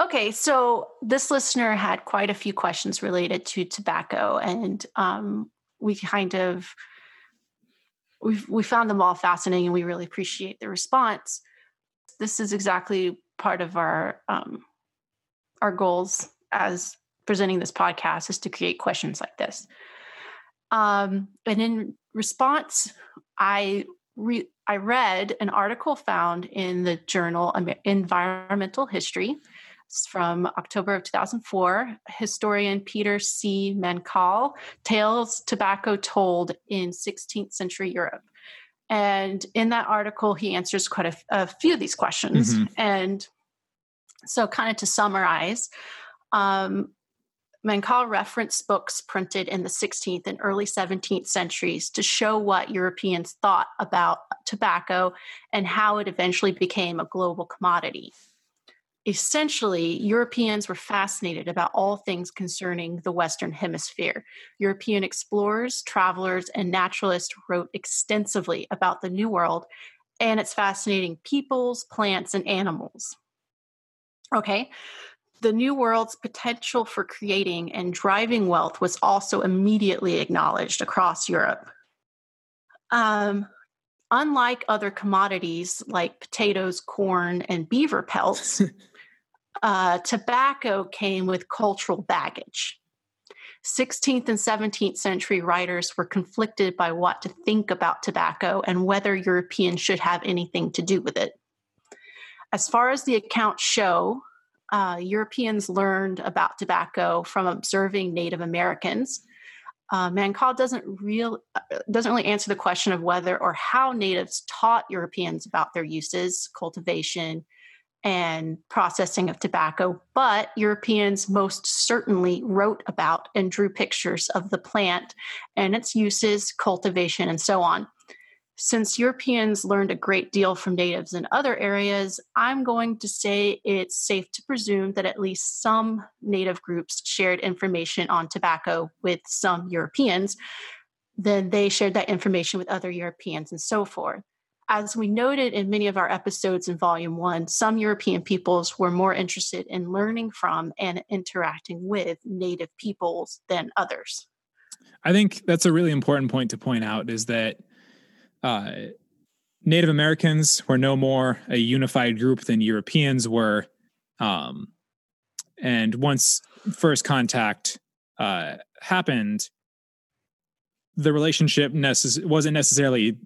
Okay, so this listener had quite a few questions related to tobacco, and um, we kind of we we found them all fascinating and we really appreciate the response. This is exactly part of our um, our goals as presenting this podcast is to create questions like this. Um, and in response, I re- I read an article found in the journal Environmental History from October of 2004. Historian Peter C. Mancall, Tales Tobacco Told in 16th Century Europe. And in that article, he answers quite a, a few of these questions. Mm-hmm. And so, kind of to summarize, um, Mancall referenced books printed in the 16th and early 17th centuries to show what Europeans thought about tobacco and how it eventually became a global commodity essentially, Europeans were fascinated about all things concerning the Western Hemisphere. European explorers, travelers, and naturalists wrote extensively about the New World and its fascinating peoples, plants, and animals. Okay, the New World's potential for creating and driving wealth was also immediately acknowledged across Europe. Um, unlike other commodities like potatoes, corn, and beaver pelts, uh, tobacco came with cultural baggage. 16th and 17th century writers were conflicted by what to think about tobacco and whether Europeans should have anything to do with it. As far as the accounts show, uh, Europeans learned about tobacco from observing Native Americans. Uh, Mancall doesn't real uh, doesn't really answer the question of whether or how natives taught Europeans about their uses, cultivation, and processing of tobacco, but Europeans most certainly wrote about and drew pictures of the plant and its uses, cultivation, and so on. Since Europeans learned a great deal from natives in other areas, I'm going to say it's safe to presume that at least some native groups shared information on tobacco with some Europeans. Then they shared that information with other Europeans and so forth as we noted in many of our episodes in Volume 1, some European peoples were more interested in learning from and interacting with Native peoples than others. I think that's a really important point to point out is that uh, Native Americans were no more a unified group than Europeans were. Um, and once first contact uh, happened, the relationship necess- wasn't necessarily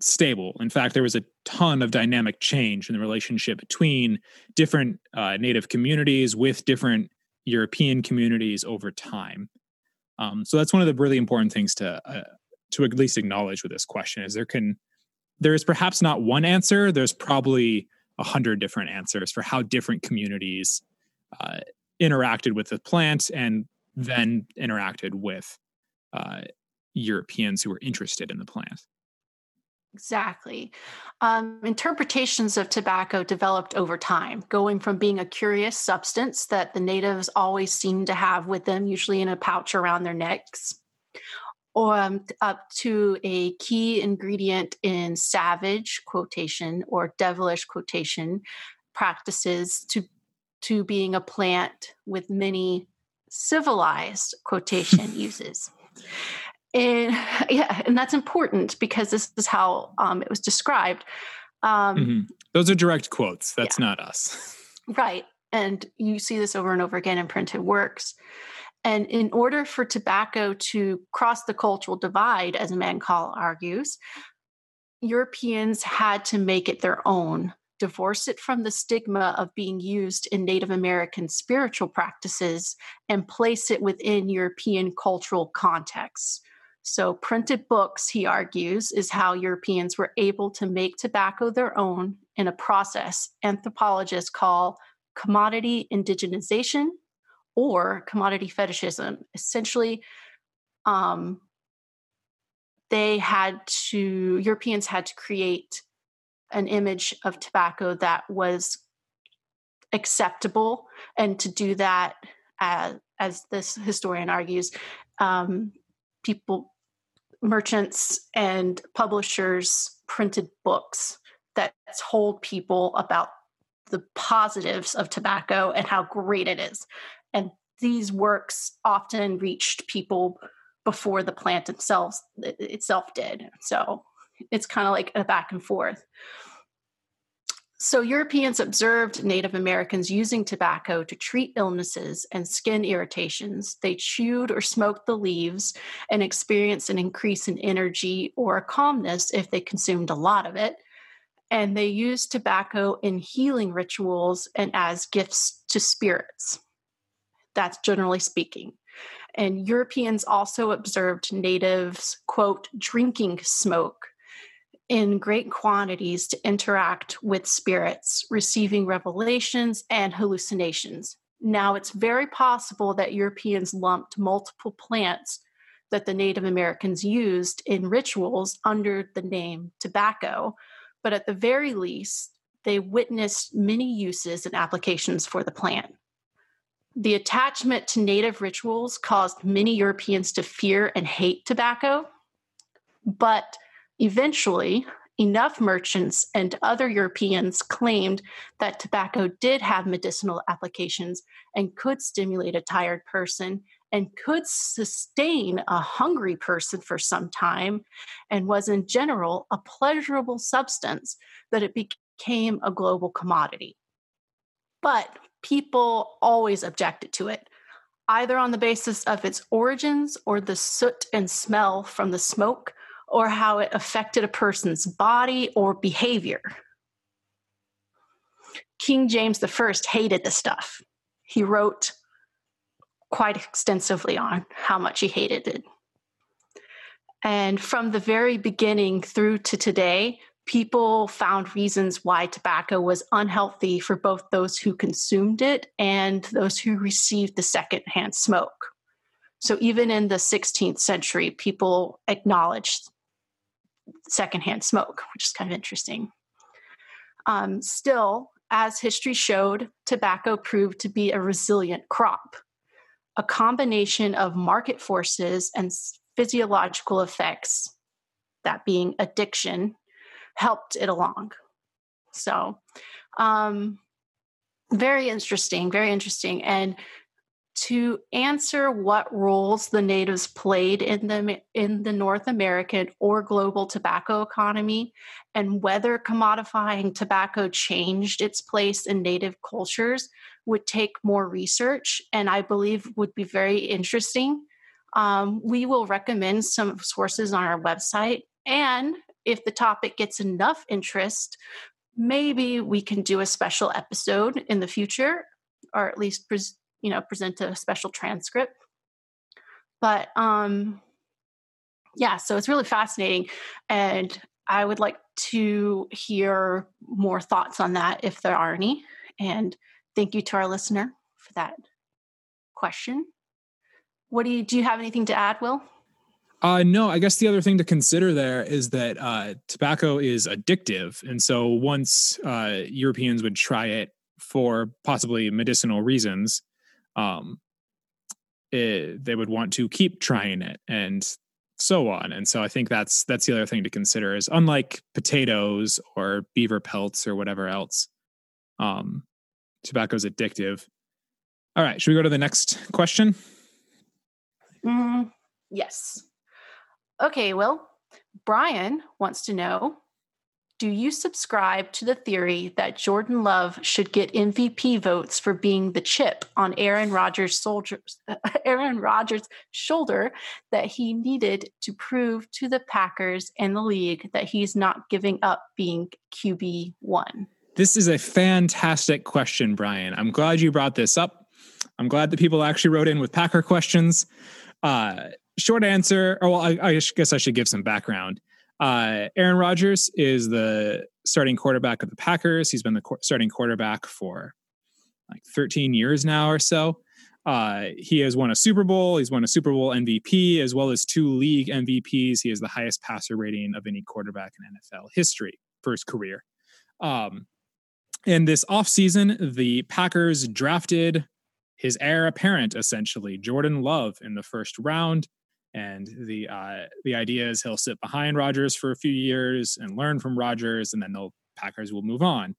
stable. In fact, there was a ton of dynamic change in the relationship between different uh, Native communities with different European communities over time. Um, so that's one of the really important things to uh, to at least acknowledge with this question is there can there is perhaps not one answer. There's probably a hundred different answers for how different communities uh, interacted with the plant and then interacted with uh, Europeans who were interested in the plant. Exactly. Um, interpretations of tobacco developed over time, going from being a curious substance that the natives always seemed to have with them, usually in a pouch around their necks, or um, up to a key ingredient in savage quotation or devilish quotation practices to to being a plant with many civilized quotation uses. And yeah, and that's important because this is how um, it was described. Um, mm-hmm. Those are direct quotes. That's yeah. not us. Right. And you see this over and over again in printed works. And in order for tobacco to cross the cultural divide, as Mancall argues, Europeans had to make it their own, divorce it from the stigma of being used in Native American spiritual practices, and place it within European cultural contexts. So, printed books, he argues, is how Europeans were able to make tobacco their own in a process anthropologists call commodity indigenization or commodity fetishism. Essentially, um, they had to, Europeans had to create an image of tobacco that was acceptable. And to do that, as, as this historian argues, um, people merchants and publishers printed books that told people about the positives of tobacco and how great it is. And these works often reached people before the plant itself itself did. So it's kind of like a back and forth. So, Europeans observed Native Americans using tobacco to treat illnesses and skin irritations. They chewed or smoked the leaves and experienced an increase in energy or calmness if they consumed a lot of it. And they used tobacco in healing rituals and as gifts to spirits. That's generally speaking. And Europeans also observed natives, quote, drinking smoke in great quantities to interact with spirits, receiving revelations and hallucinations. Now, it's very possible that Europeans lumped multiple plants that the Native Americans used in rituals under the name tobacco, but at the very least, they witnessed many uses and applications for the plant. The attachment to native rituals caused many Europeans to fear and hate tobacco, but eventually, enough merchants and other Europeans claimed that tobacco did have medicinal applications and could stimulate a tired person and could sustain a hungry person for some time and was in general a pleasurable substance that it became a global commodity. But people always objected to it, either on the basis of its origins or the soot and smell from the smoke or how it affected a person's body or behavior. King James I hated the stuff. He wrote quite extensively on how much he hated it. And from the very beginning through to today, people found reasons why tobacco was unhealthy for both those who consumed it and those who received the secondhand smoke. So even in the 16th century, people acknowledged secondhand smoke, which is kind of interesting. Um, still, as history showed, tobacco proved to be a resilient crop a combination of market forces and physiological effects, that being addiction, helped it along. So, um, very interesting, very interesting. And to answer what roles the natives played in the in the North American or global tobacco economy and whether commodifying tobacco changed its place in native cultures would take more research and I believe would be very interesting. Um, we will recommend some sources on our website and if the topic gets enough interest, maybe we can do a special episode in the future or at least pres- you know present a special transcript. But um yeah so it's really fascinating and i would like to hear more thoughts on that if there are any. And thank you to our listener for that question. What do you do you have anything to add will? Uh, no, I guess the other thing to consider there is that uh, tobacco is addictive. And so once uh, Europeans would try it for possibly medicinal reasons, um, it, they would want to keep trying it and so on. And so I think that's that's the other thing to consider is unlike potatoes or beaver pelts or whatever else, um, tobacco's addictive. All right, should we go to the next question? Mm, yes. Okay, well, Brian wants to know do you subscribe to the theory that Jordan Love should get MVP votes for being the chip on Aaron Rodgers' soldiers, Aaron Rodgers' shoulder that he needed to prove to the Packers and the league that he's not giving up being QB one? This is a fantastic question, Brian. I'm glad you brought this up. I'm glad that people actually wrote in with Packer questions. Uh, short answer, or well, I, I guess I should give some background. Uh, Aaron Rodgers is the starting quarterback of the Packers. He's been the starting quarterback for like 13 years now or so. Uh, he has won a Super Bowl. He's won a Super Bowl MVP as well as two league MVPs. He has the highest passer rating of any quarterback in NFL history for his career. Um, in this offseason, the Packers drafted his heir apparent, essentially, Jordan Love, in the first round. And the uh, the idea is he'll sit behind Rodgers for a few years and learn from Rodgers, and then the Packers will move on.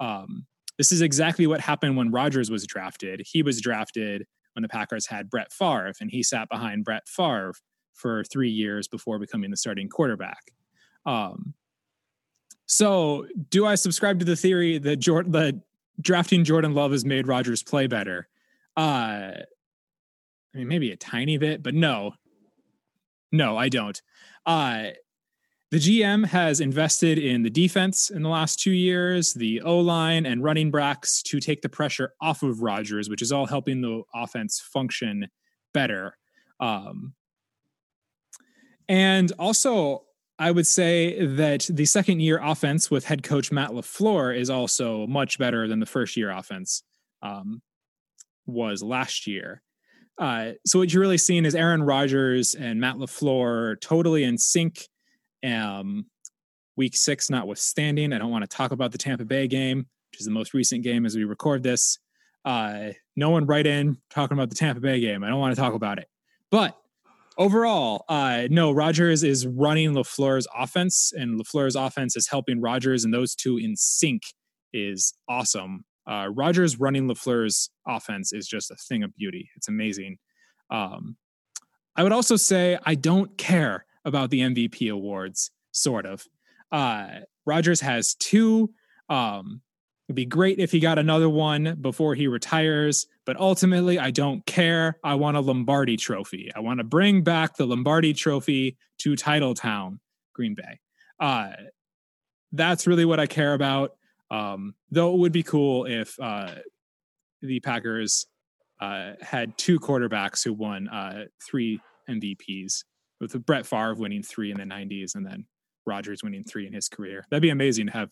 Um, this is exactly what happened when Rodgers was drafted. He was drafted when the Packers had Brett Favre, and he sat behind Brett Favre for three years before becoming the starting quarterback. Um, so, do I subscribe to the theory that Jordan, that drafting Jordan Love has made Rodgers play better? Uh, I mean, maybe a tiny bit, but no, no, I don't. Uh, the GM has invested in the defense in the last two years, the O line and running backs to take the pressure off of Rodgers, which is all helping the offense function better. Um, and also, I would say that the second year offense with head coach Matt LaFleur is also much better than the first year offense um, was last year. Uh, so what you're really seeing is Aaron Rodgers and Matt LaFleur totally in sync. Um, week six notwithstanding. I don't want to talk about the Tampa Bay game, which is the most recent game as we record this. Uh, no one write in talking about the Tampa Bay game. I don't want to talk about it. But overall, uh, no, Rodgers is running LaFleur's offense, and LaFleur's offense is helping Rodgers, and those two in sync is awesome. Uh, Rodgers running LaFleur's offense is just a thing of beauty. It's amazing. Um, I would also say I don't care about the MVP awards, sort of. Uh, Rodgers has two. Um, it'd be great if he got another one before he retires, but ultimately, I don't care. I want a Lombardi trophy. I want to bring back the Lombardi trophy to Titletown, Green Bay. Uh, that's really what I care about. Um, though it would be cool if uh, the Packers uh, had two quarterbacks who won uh, three MVPs, with Brett Favre winning three in the 90s and then Rodgers winning three in his career. That'd be amazing to have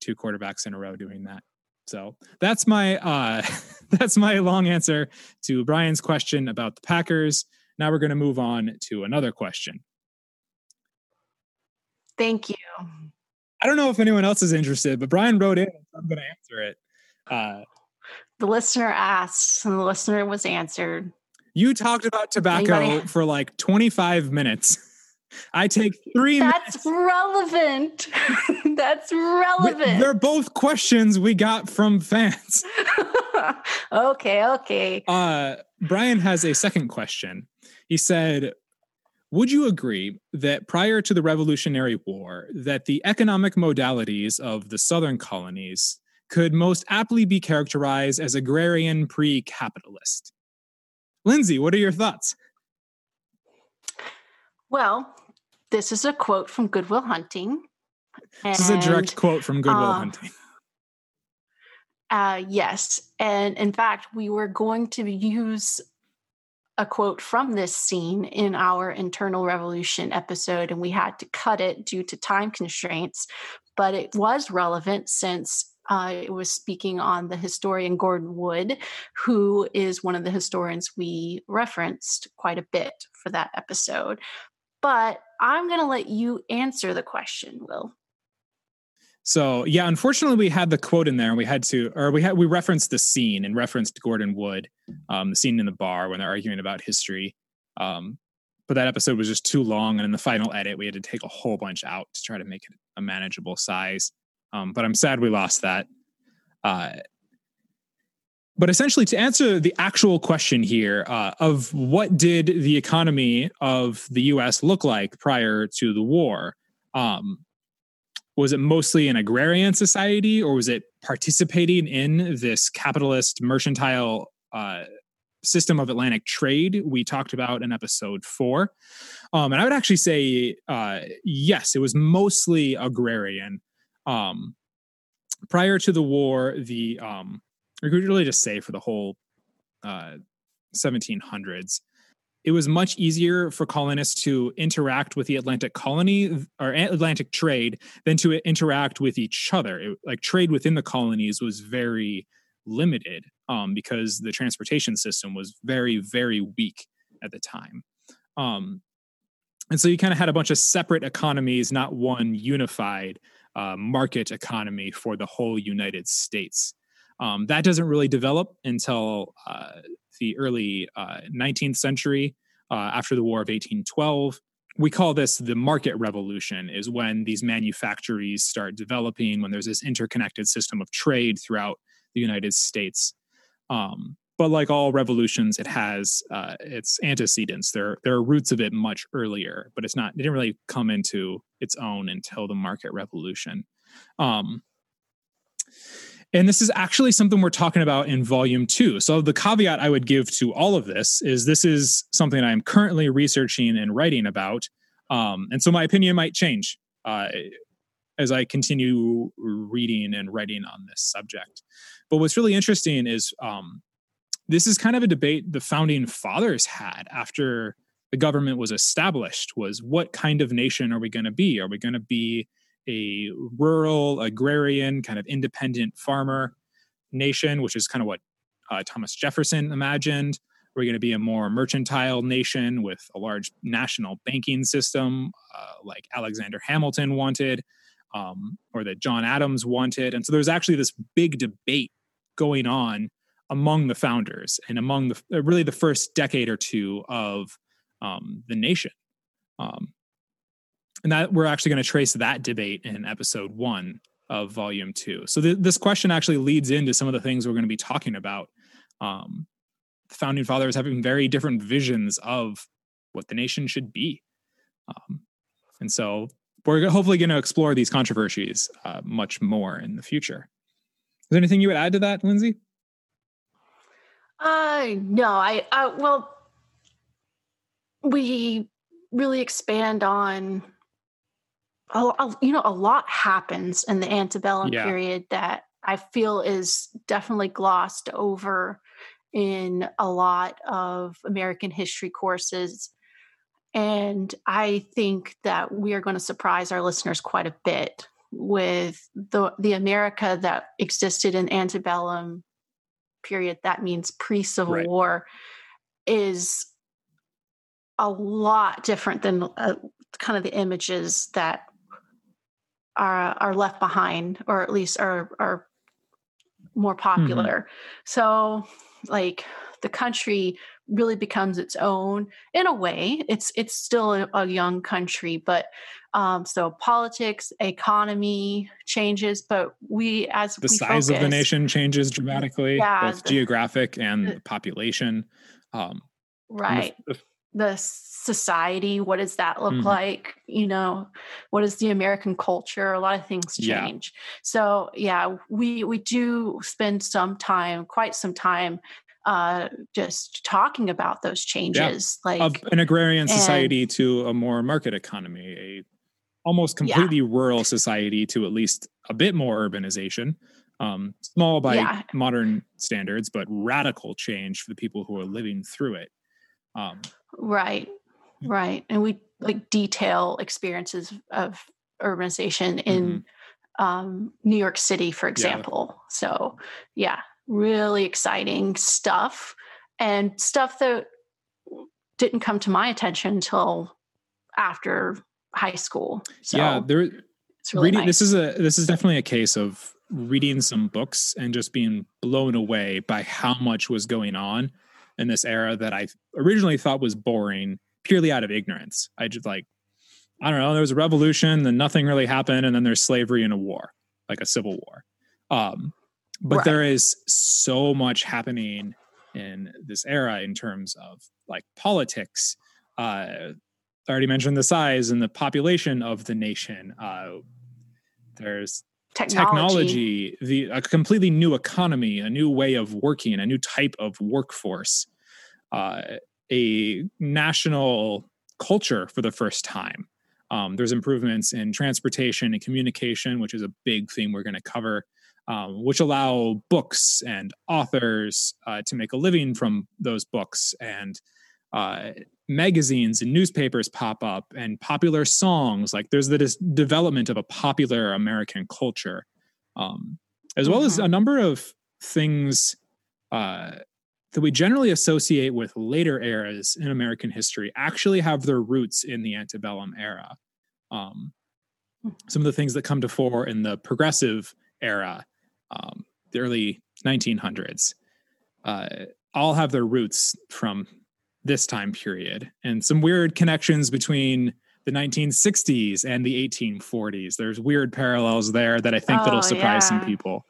two quarterbacks in a row doing that. So that's my uh, that's my long answer to Brian's question about the Packers. Now we're going to move on to another question. Thank you. I don't know if anyone else is interested, but Brian wrote in. I'm going to answer it. Uh, the listener asked, and the listener was answered. You talked about tobacco Anybody? for like 25 minutes. I take three That's minutes. relevant. That's relevant. they're both questions we got from fans. okay, okay. Uh, Brian has a second question. He said, would you agree that prior to the Revolutionary War, that the economic modalities of the southern colonies could most aptly be characterized as agrarian pre-capitalist? Lindsay, what are your thoughts? Well, this is a quote from Good Will Hunting. This is a direct quote from Goodwill uh, Hunting. Uh, yes. And in fact, we were going to use a quote from this scene in our internal revolution episode, and we had to cut it due to time constraints. But it was relevant since uh, it was speaking on the historian Gordon Wood, who is one of the historians we referenced quite a bit for that episode. But I'm going to let you answer the question, Will. So yeah, unfortunately, we had the quote in there, and we had to, or we had we referenced the scene and referenced Gordon Wood, um, the scene in the bar when they're arguing about history. Um, but that episode was just too long, and in the final edit, we had to take a whole bunch out to try to make it a manageable size. Um, but I'm sad we lost that. Uh, but essentially, to answer the actual question here uh, of what did the economy of the U.S. look like prior to the war, um, was it mostly an agrarian society, or was it participating in this capitalist mercantile uh, system of Atlantic trade we talked about in episode four? Um, and I would actually say uh, yes, it was mostly agrarian. Um, prior to the war, the um, we could really just say for the whole uh, 1700s, it was much easier for colonists to interact with the Atlantic colony or Atlantic trade than to interact with each other. It, like trade within the colonies was very limited um, because the transportation system was very, very weak at the time. Um, and so you kind of had a bunch of separate economies, not one unified uh, market economy for the whole United States. Um, that doesn't really develop until uh, the early uh, 19th century, uh, after the War of 1812. We call this the market revolution, is when these manufactories start developing, when there's this interconnected system of trade throughout the United States. Um, but like all revolutions, it has uh, its antecedents. There, there are roots of it much earlier, but it's not. It didn't really come into its own until the market revolution. Um, and this is actually something we're talking about in volume two. So the caveat I would give to all of this is this is something I'm currently researching and writing about, um, and so my opinion might change uh, as I continue reading and writing on this subject. But what's really interesting is um, this is kind of a debate the founding fathers had after the government was established was what kind of nation are we going to be are we going to be a rural agrarian kind of independent farmer nation which is kind of what uh, thomas jefferson imagined We're going to be a more mercantile nation with a large national banking system uh, like alexander hamilton wanted um, or that John Adams wanted. And so there's actually this big debate going on among the founders and among the really the first decade or two of um, the nation. Um, and that we're actually going to trace that debate in episode one of volume two. So th- this question actually leads into some of the things we're going to be talking about. Um, the founding fathers having very different visions of what the nation should be. Um, and so we're hopefully going to explore these controversies uh, much more in the future. Is there anything you would add to that, Lindsay? Uh, no, I, uh, well, we really expand on, a, you know, a lot happens in the antebellum yeah. period that I feel is definitely glossed over in a lot of American history courses. And I think that we are going to surprise our listeners quite a bit with the the America that existed in antebellum period. That means pre-Civil right. War is a lot different than uh, kind of the images that are are left behind, or at least are are more mm-hmm. popular. Mm-hmm. So, like the country really becomes its own in a way. It's it's still a, a young country, but um, so politics, economy changes, but we as the we size focus, of the nation changes dramatically, yeah, both the, geographic and the, population. Um, right. The, the, society, what does that look mm-hmm. like? You know, what is the American culture? A lot of things change. Yeah. So yeah, we we do spend some time, quite some time uh, just talking about those changes, yeah. like of an agrarian society and, to a more market economy, a almost completely yeah. rural society to at least a bit more urbanization. Um, small by yeah. modern standards, but radical change for the people who are living through it. Um, right, right, and we like detail experiences of urbanization in mm-hmm. um, New York City, for example. So, yeah, really exciting stuff and stuff that didn't come to my attention until after high school. So yeah, there. It's really reading. Nice. This is a this is definitely a case of reading some books and just being blown away by how much was going on in this era that I originally thought was boring purely out of ignorance. I just like, I don't know, there was a revolution, then nothing really happened, and then there's slavery and a war, like a civil war. Um, but right. there is so much happening in this era in terms of like politics. Uh, I already mentioned the size and the population of the nation. Uh, there's technology. technology, the a completely new economy, a new way of working, a new type of workforce, uh, a national culture for the first time. Um, there's improvements in transportation and communication, which is a big theme we're going to cover um, which allow books and authors uh, to make a living from those books and uh, magazines and newspapers pop up and popular songs like there's the dis- development of a popular american culture um, as well mm-hmm. as a number of things uh, that we generally associate with later eras in american history actually have their roots in the antebellum era um, hmm. some of the things that come to fore in the progressive era um, the early 1900s, uh, all have their roots from this time period and some weird connections between the 1960s and the 1840s. There's weird parallels there that I think oh, that'll surprise yeah. some people.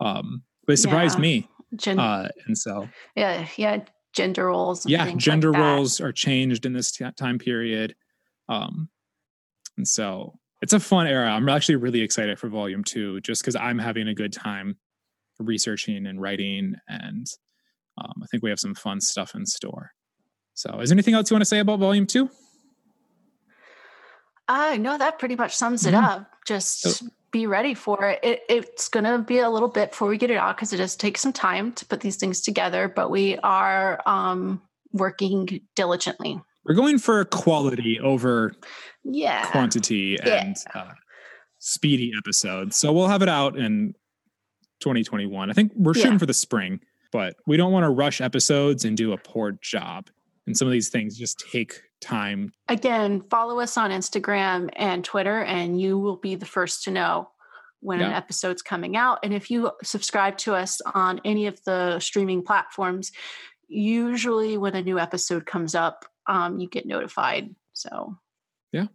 Um, but it surprised yeah. me. Gen- uh, and so, yeah, yeah, gender roles. yeah, gender like roles are changed in this t- time period. Um, and so it's a fun era. I'm actually really excited for volume two, just because I'm having a good time researching and writing, and um, I think we have some fun stuff in store. So, is there anything else you want to say about volume two? I uh, know that pretty much sums it mm-hmm. up. Just oh. be ready for it. it it's going to be a little bit before we get it out because it does take some time to put these things together, but we are um, working diligently we're going for quality over yeah quantity and yeah. Uh, speedy episodes. So we'll have it out in 2021. I think we're shooting yeah. for the spring, but we don't want to rush episodes and do a poor job. And some of these things just take time. Again, follow us on Instagram and Twitter, and you will be the first to know when yeah. an episode's coming out. And if you subscribe to us on any of the streaming platforms, usually when a new episode comes up, um, you get notified. So yeah,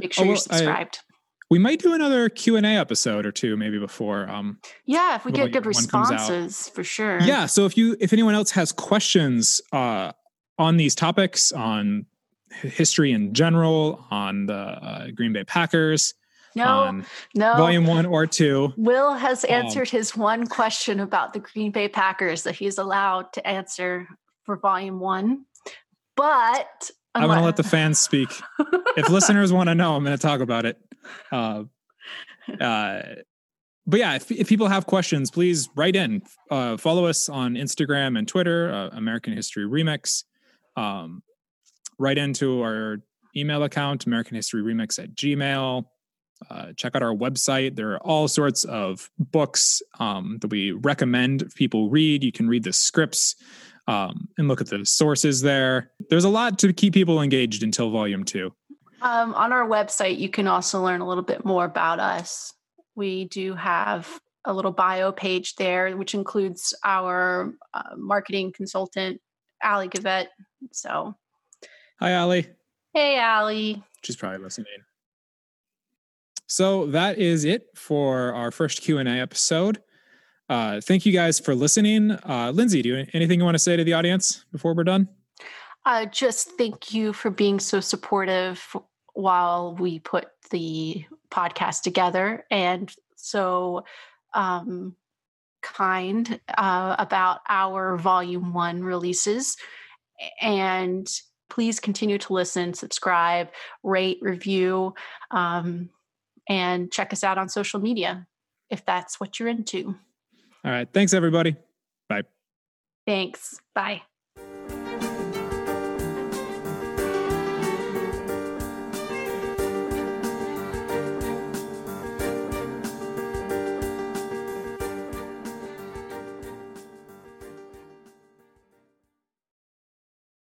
make sure oh, well, you're subscribed. I, we might do another Q and A episode or two, maybe before. Um, yeah, if we get good responses, for sure. Yeah. So if you, if anyone else has questions uh, on these topics, on history in general, on the uh, Green Bay Packers, no, no. Volume one or two. Will has um, answered um, his one question about the Green Bay Packers that he's allowed to answer for volume one. But I'm going to let the fans speak. if listeners want to know, I'm going to talk about it. Uh, uh, but yeah, if, if, people have questions, please write in. Uh, follow us on Instagram and Twitter, uh, American History Remix. Um, write into our email account, American History Remix at Gmail. Uh, check out our website. There are all sorts of books um, that we recommend people read. You can read the scripts um, and look at the sources there. There's a lot to keep people engaged until volume two. Um, on our website, you can also learn a little bit more about us. We do have a little bio page there, which includes our uh, marketing consultant, Ali Gavette. So, hi, Ali. Hey, Ali. She's probably listening. So that is it for our first Q and A episode. Uh, thank you guys for listening. Uh, Lindsay, do you anything you want to say to the audience before we're done? Uh, just thank you for being so supportive while we put the podcast together and so um, kind uh, about our volume one releases. And please continue to listen, subscribe, rate, review, um, and check us out on social media if that's what you're into. All right. Thanks, everybody. Bye. Thanks. Bye.